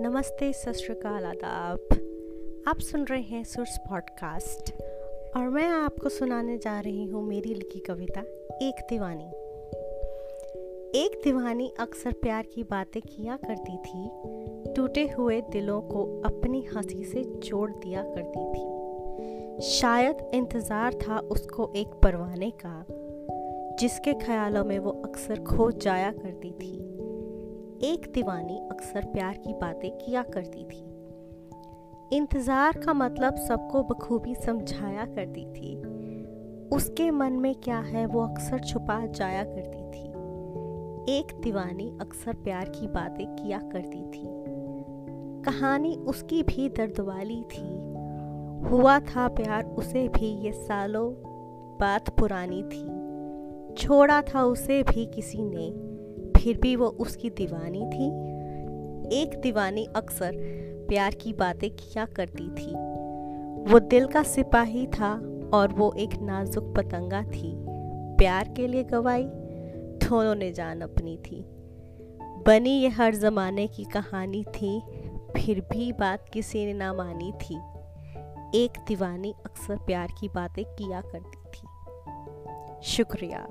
नमस्ते, सत श्रीकाल आदाब। आप सुन रहे हैं सुर्स पॉडकास्ट और मैं आपको सुनाने जा रही हूँ मेरी लिखी कविता, एक दीवानी। एक दीवानी अक्सर प्यार की बातें किया करती थी, टूटे हुए दिलों को अपनी हँसी से जोड़ दिया करती थी। शायद इंतज़ार था उसको एक परवाने का, जिसके ख्यालों में वो अक्सर खो जाया करती थी। एक दीवानी अक्सर प्यार की बातें किया करती थी। इंतज़ार का मतलब सबको बखूबी समझाया करती थी। उसके मन में क्या है वो अक्सर छुपा जाया करती थी। एक दीवानी अक्सर प्यार की बातें किया करती थी। कहानी उसकी भी दर्द वाली थी। हुआ था प्यार उसे भी ये सालों, बात पुरानी थी। छोड़ा था उसे भी किसी ने। फिर भी वो उसकी दीवानी थी। एक दीवानी अक्सर प्यार की बातें किया करती थी। वो दिल का सिपाही था और वो एक नाजुक पतंगा थी। प्यार के लिए गवाई, दोनों ने जान अपनी थी। बनी ये हर जमाने की कहानी थी, फिर भी बात किसी ने ना मानी थी। एक दीवानी अक्सर प्यार की बातें किया करती थी। शुक्रिया।